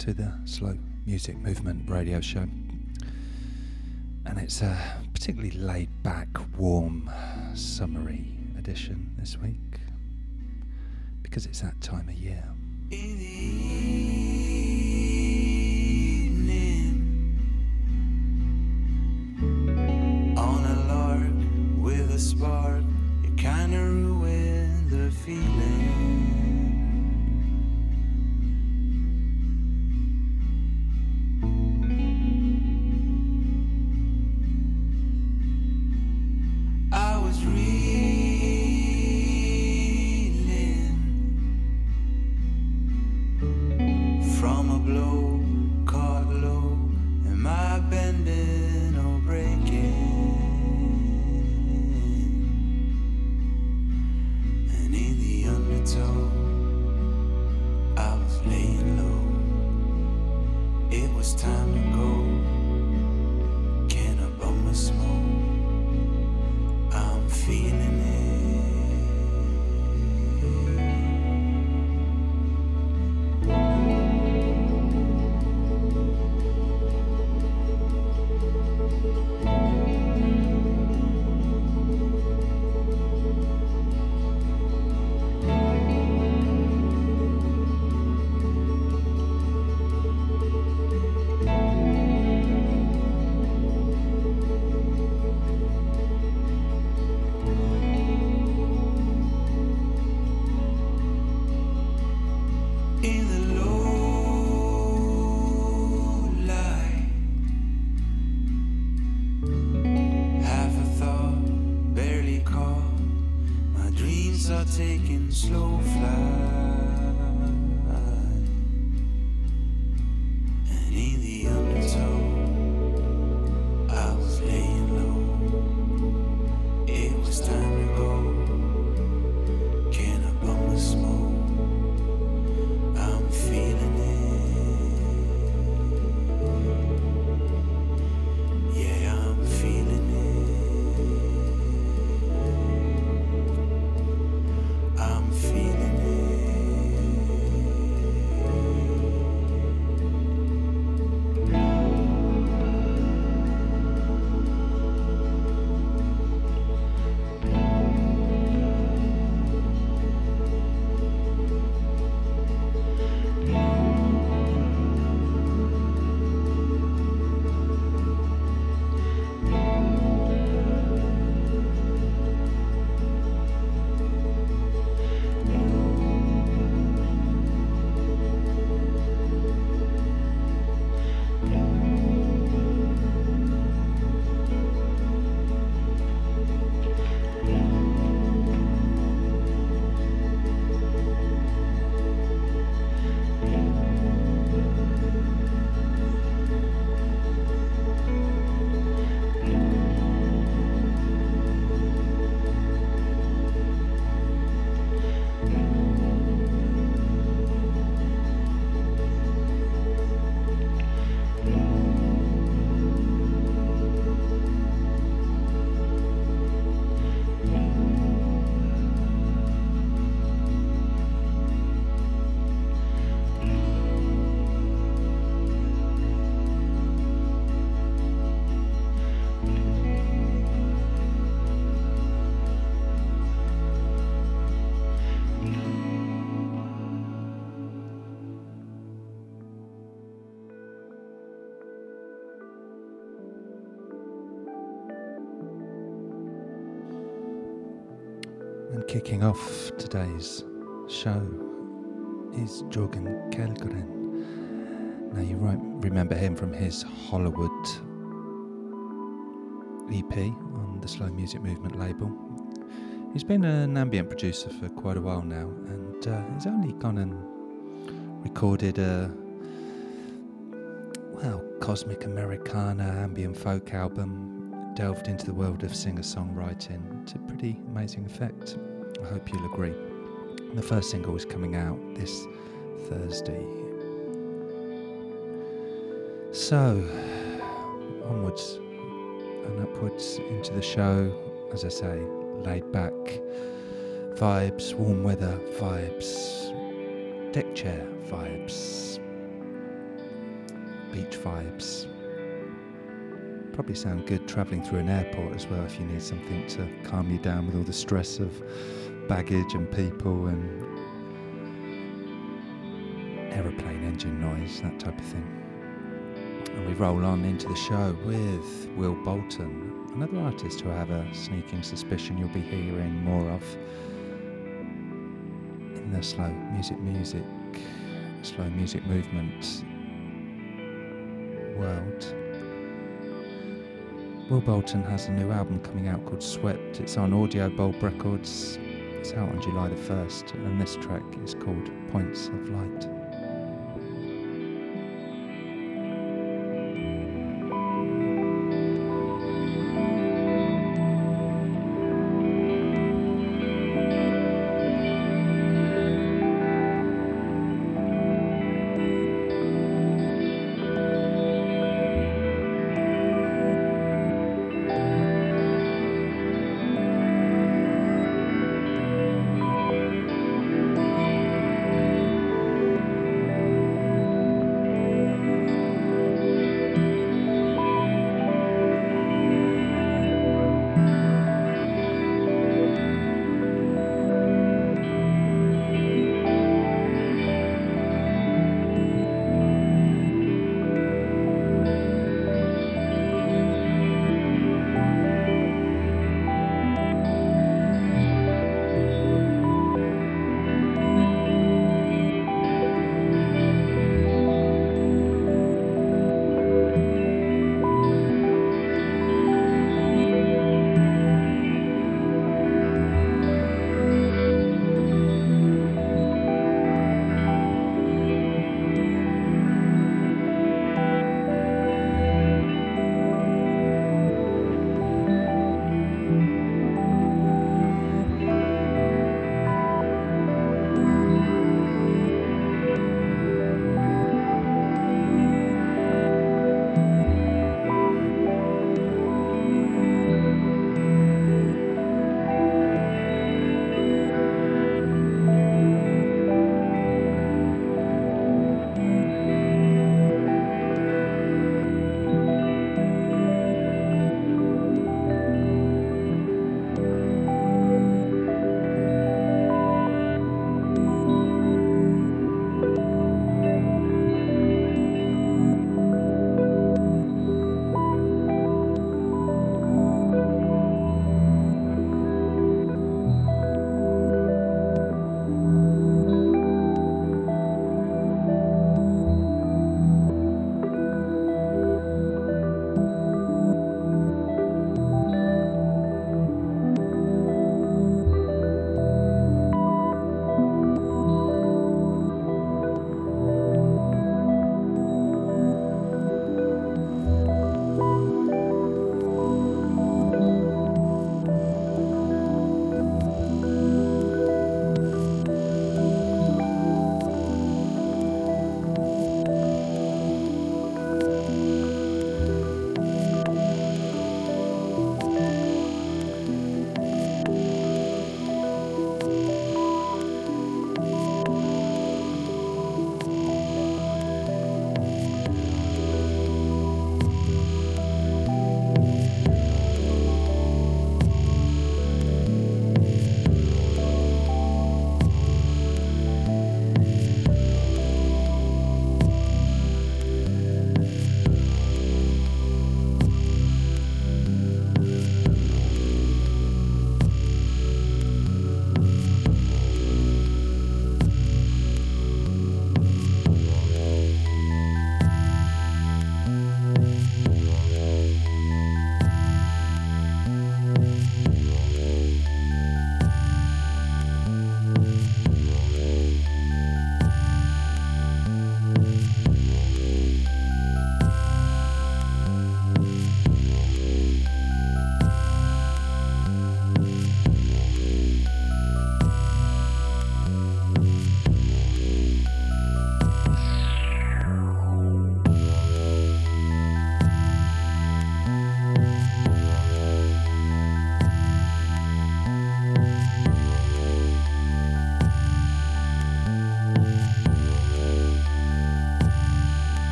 to the Slow Music Movement radio show. And it's a particularly laid back, warm, summery edition this week because it's that time of year. Kicking off today's show is Jorgen Kellgren. Now, you might remember him from his Hollywood EP on the Slow Music Movement label. He's been an ambient producer for quite a while now, and uh, he's only gone and recorded a well, cosmic Americana ambient folk album, delved into the world of singer songwriting to pretty amazing effect. I hope you'll agree. The first single is coming out this Thursday. So, onwards and upwards into the show, as I say, laid back vibes, warm weather vibes, deck chair vibes. beach vibes. Probably sound good travelling through an airport as well if you need something to calm you down with all the stress of baggage and people and aeroplane engine noise, that type of thing. And we roll on into the show with Will Bolton, another artist who I have a sneaking suspicion you'll be hearing more of in the slow music music slow music movement world. Will Bolton has a new album coming out called Swept. It's on Audiobulb Records. It's out on July the 1st, and this track is called Points of Light.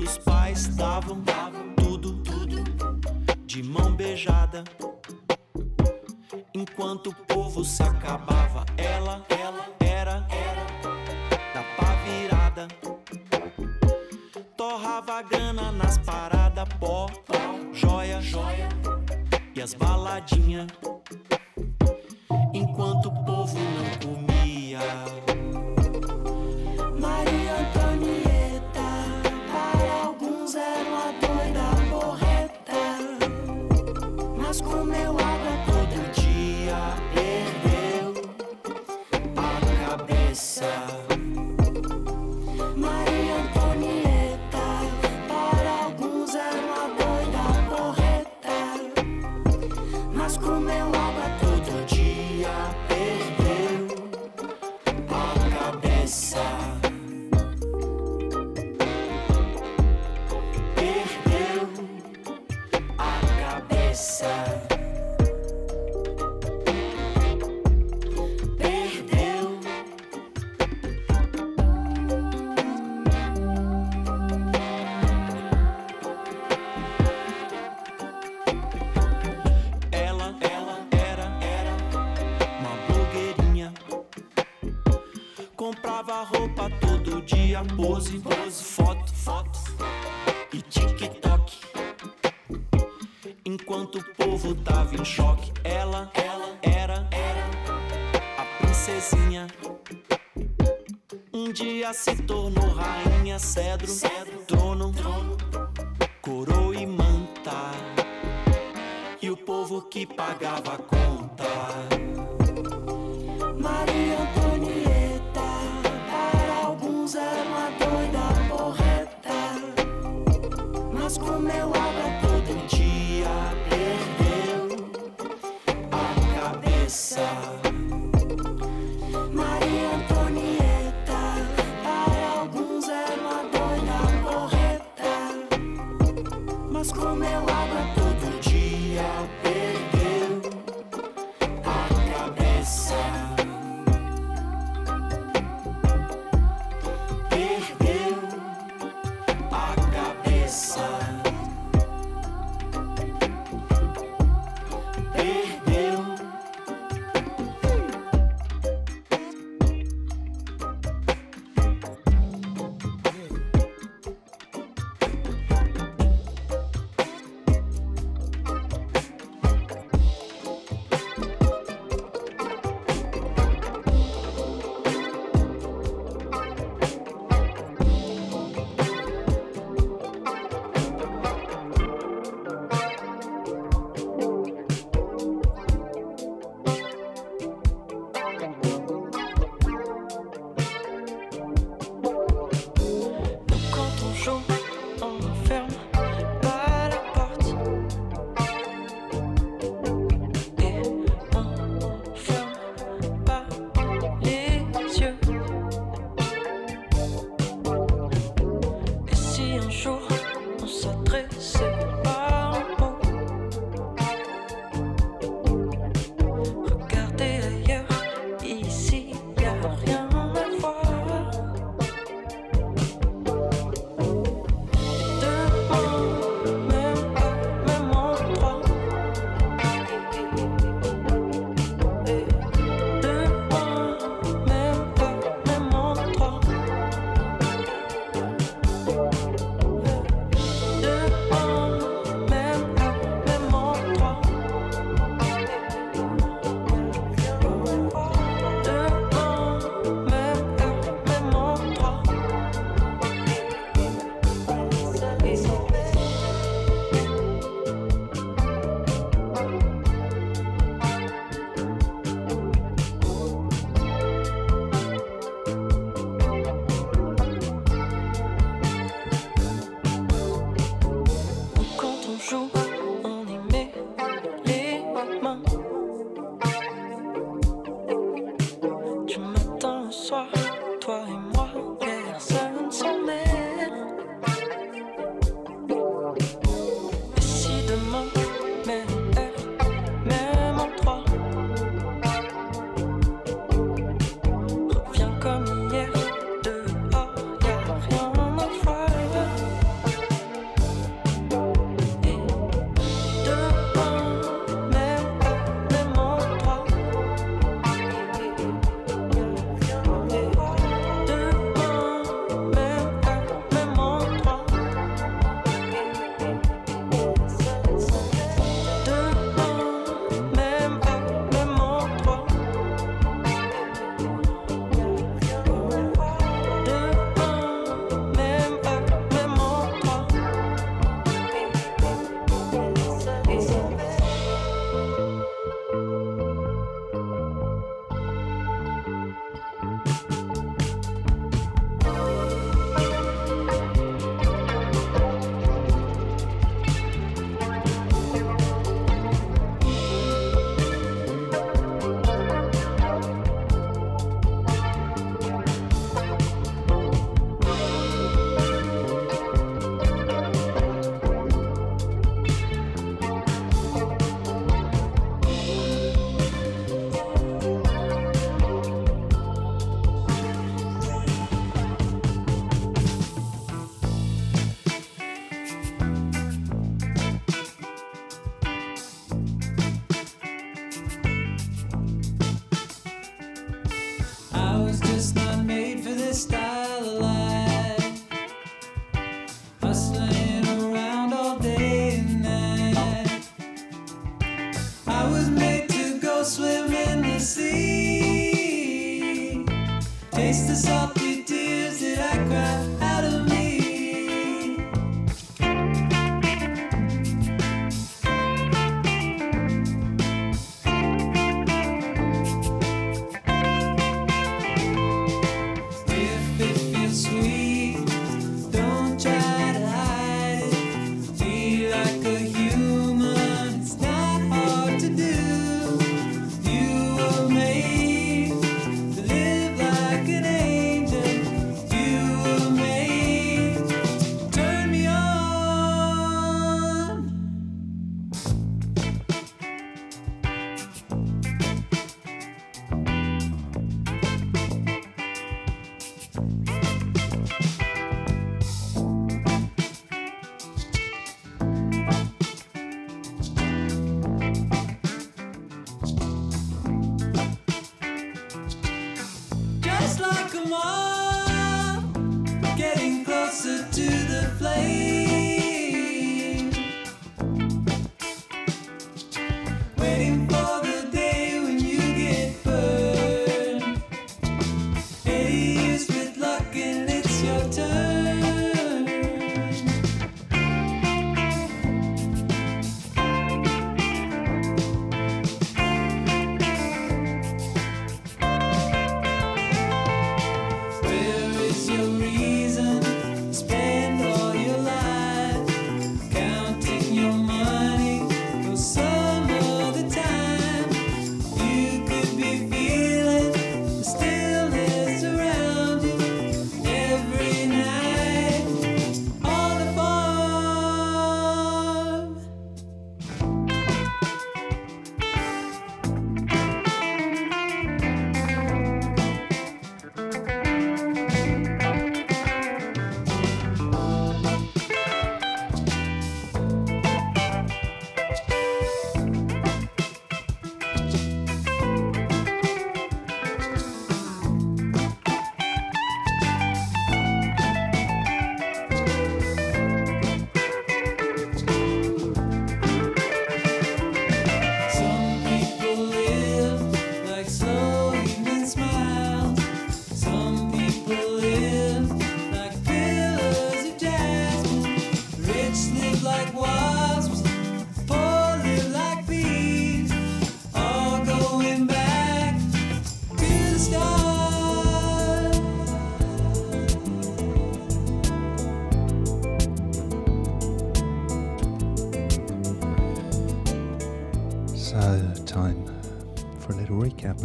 meus pais davam, davam tudo, tudo de mão beijada. Enquanto o povo se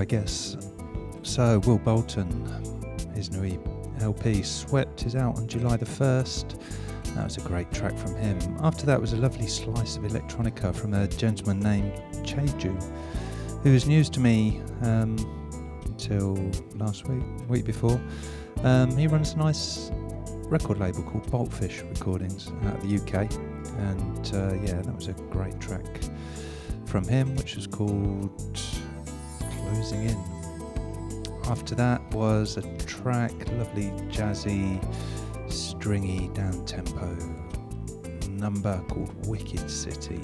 I guess. So, Will Bolton, his new LP Swept is out on July the 1st. That was a great track from him. After that was a lovely slice of electronica from a gentleman named Cheju, who was news to me um, until last week, week before. Um, he runs a nice record label called Boltfish Recordings out of the UK, and uh, yeah, that was a great track from him, which was called Closing In. After that was a track, lovely jazzy, stringy, down tempo number called Wicked City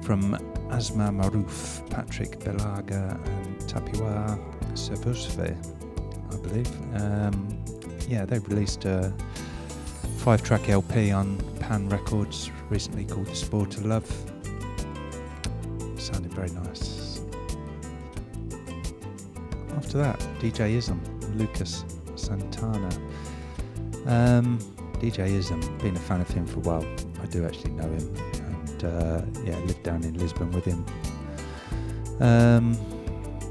from Asma Maroof, Patrick Belaga, and Tapiwa Svosve, I believe. Um, yeah, they released a five track LP on Pan Records recently called The Sport of Love sounded very nice. After that, DJ Ism, Lucas Santtana. Um, DJ Ism, been a fan of him for a while. I do actually know him, and uh, yeah, lived down in Lisbon with him. Um,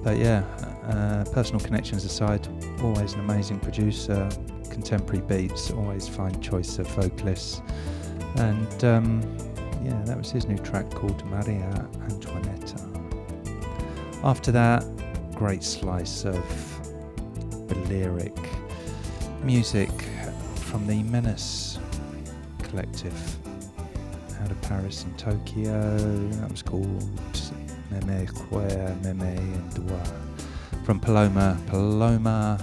but yeah, uh, personal connections aside, always an amazing producer. Contemporary beats, always fine choice of vocalists, and um, yeah, that was his new track called Maria Antoinetta. After that, great slice of lyric music from the Menace collective out of Paris and Tokyo. That was called Meme Queer, Meme and. From Paloma, Paloma,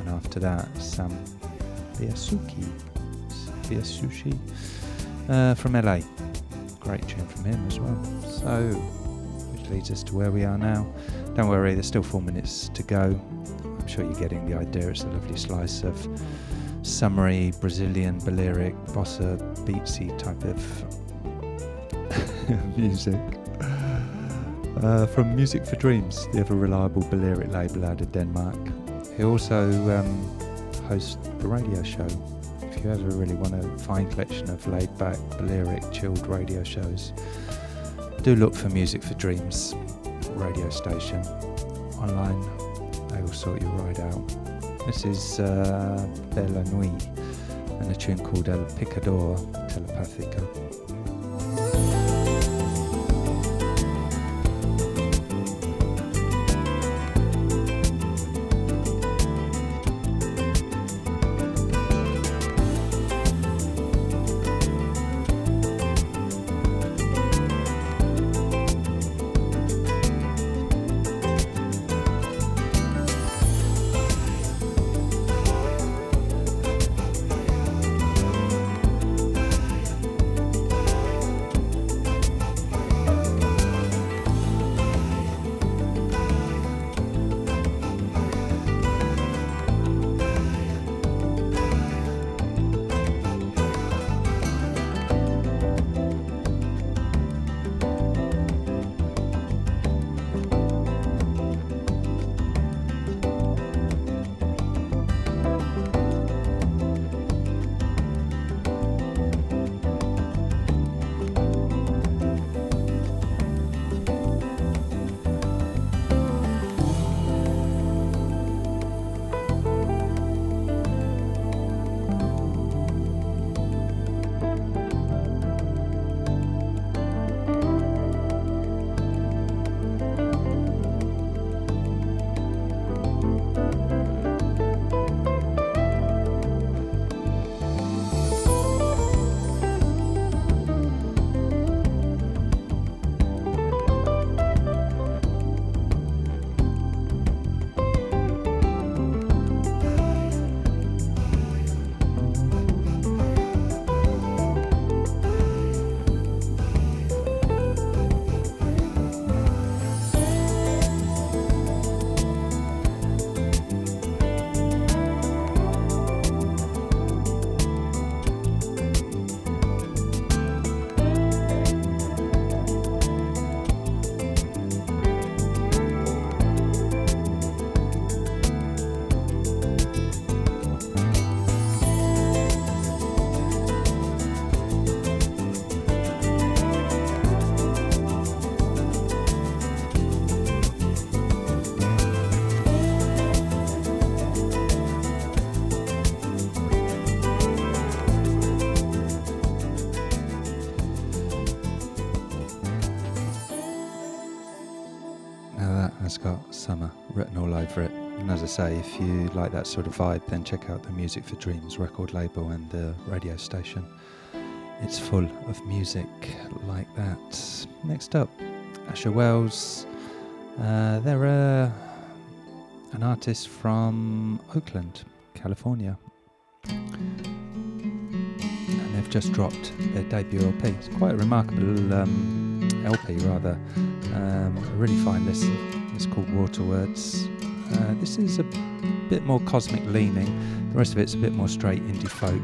and after that, Sam Biasuki, Biasushi uh, from LA great tune from him as well. So, which leads us to where we are now. Don't worry, there's still four minutes to go. I'm sure you're getting the idea. It's a lovely slice of summery Brazilian Balearic bossa beatsy type of music. Uh, from Music for Dreams, the ever reliable Balearic label out of Denmark. He also um, hosts the radio show. If you ever really want a fine collection of laid back, Balearic, chilled radio shows, do look for Music for Dreams radio station online. They will sort you right out. This is uh, Bella Nuit and a tune called El Picador Telepathico. Say, if you like that sort of vibe, then check out the Music for Dreams record label and the radio station. It's full of music like that. Next up, Asher Wells. Uh, they're uh, an artist from Oakland, California. And they've just dropped their debut LP. It's quite a remarkable um, LP, rather. Um, a really fine listen. It's called Waterwords. Uh, this is a bit more cosmic leaning. The rest of it's a bit more straight indie folk.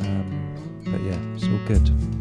Um, but yeah, it's all good.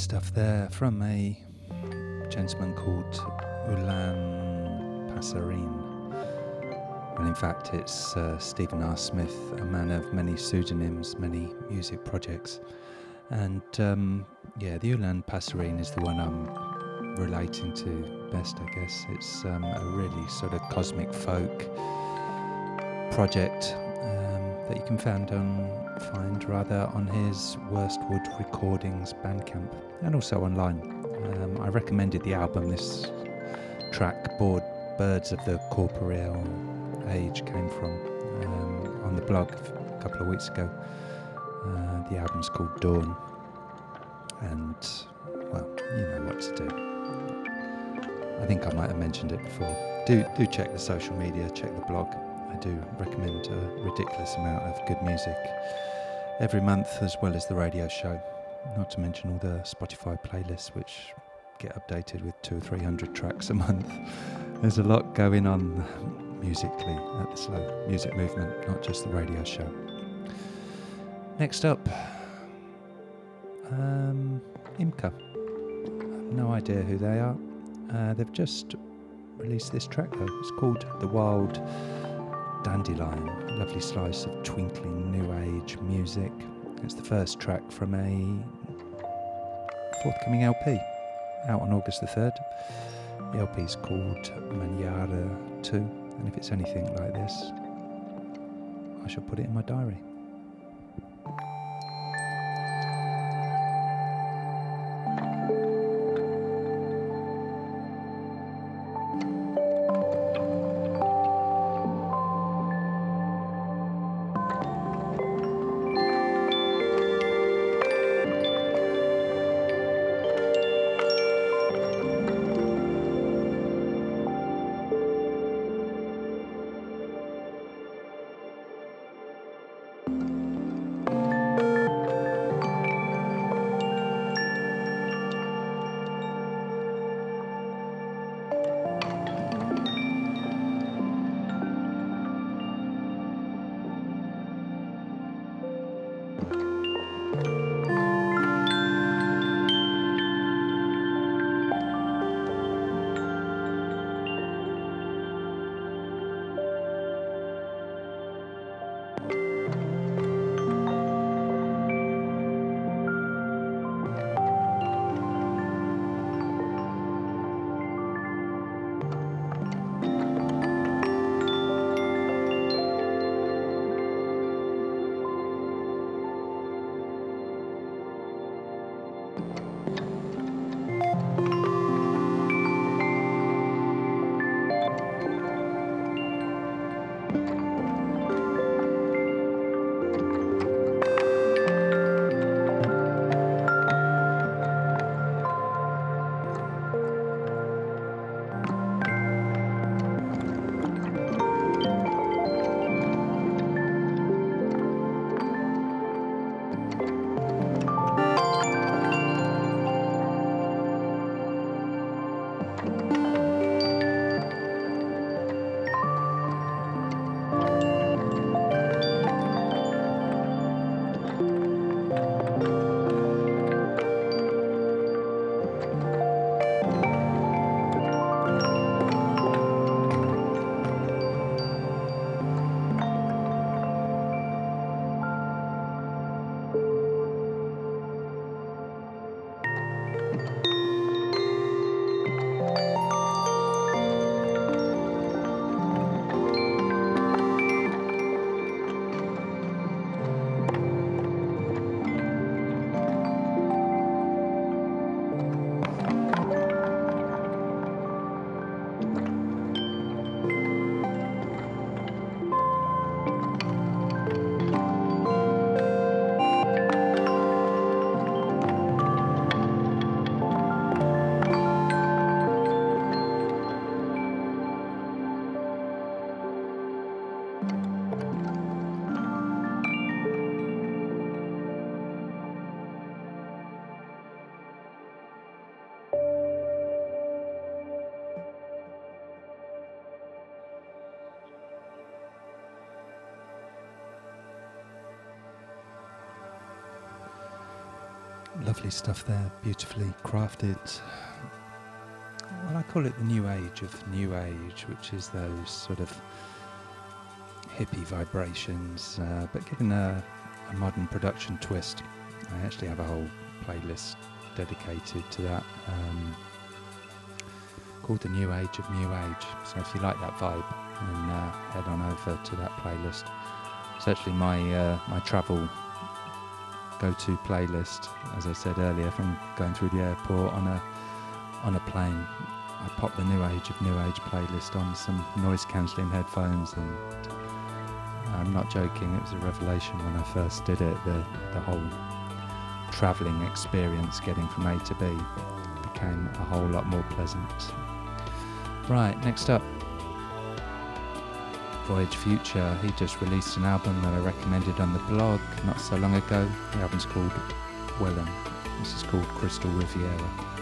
Stuff there from a gentleman called Ulaan Passerine. Well, in fact, it's uh, Stephen R. Smith, a man of many pseudonyms, many music projects. And um, yeah, the Ulaan Passerine is the one I'm relating to best, I guess. It's um, a really sort of cosmic folk project um, that you can find on find rather on his Worstwood Recordings Bandcamp and also online. Um, I recommended the album, this track, Board Birds of the Corporeal Age came from um, on the blog a couple of weeks ago. Uh, the album's called Dawn, and well, you know what to do. I think I might have mentioned it before. Do do check the social media, check the blog. I do recommend a ridiculous amount of good music every month, as well as the radio show. Not to mention all the Spotify playlists, which get updated with two or three hundred tracks a month. There's a lot going on musically at the slow music movement, not just the radio show. Next up, um, Imca. No idea who they are. Uh, they've just released this track though. It's called The Wild Dandelion. Lovely slice of twinkling new age music. It's the first track from a forthcoming LP out on August the 3rd. The LP is called Manyara 2, and if it's anything like this, I shall put it in my diary. Lovely stuff there, beautifully crafted. Well, I call it the new age of new age, which is those sort of hippie vibrations, uh, but given a, a modern production twist. I actually have a whole playlist dedicated to that um, called The New Age of New Age. So if you like that vibe, then uh, head on over to that playlist. It's actually my, uh, my travel go-to playlist, as I said earlier, from going through the airport on a on a plane. I pop the New Age of New Age playlist on some noise cancelling headphones, and I'm not joking. It was a revelation when I first did it. The the whole travelling experience, getting from A to B, became a whole lot more pleasant. Right, next up. Voyage Future, he just released an album that I recommended on the blog not so long ago. The album's called Willem. This is called Crystal Riviera.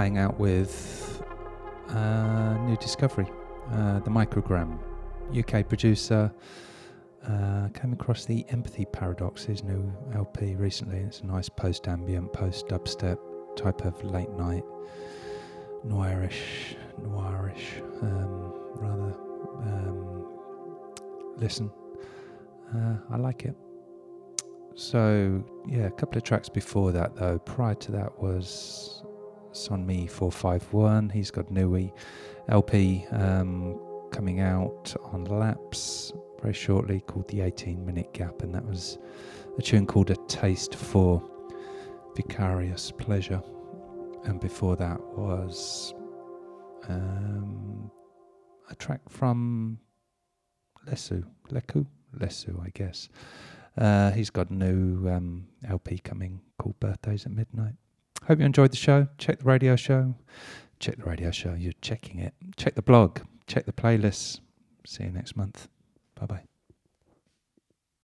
Playing out with a new discovery, uh, the Microgram, UK producer. Uh, came across the Empathy Paradox, his new LP recently. It's a nice post ambient, post dubstep type of late night noirish, noirish, um, rather. Um, listen, uh, I like it. So yeah, a couple of tracks before that though. Prior to that was Five one. He's got Nui LP um, coming out on Laps very shortly called the 18 minute gap, and that was a tune called A Taste for Vicarious Pleasure. And before that was um, a track from Lesu, Leku, Lesu, I guess. Uh, he's got a new um, LP coming called Birthdays at Midnight. Hope you enjoyed the show. Check the radio show. Check the radio show. You're checking it. Check the blog. Check the playlists. See you next month. Bye bye.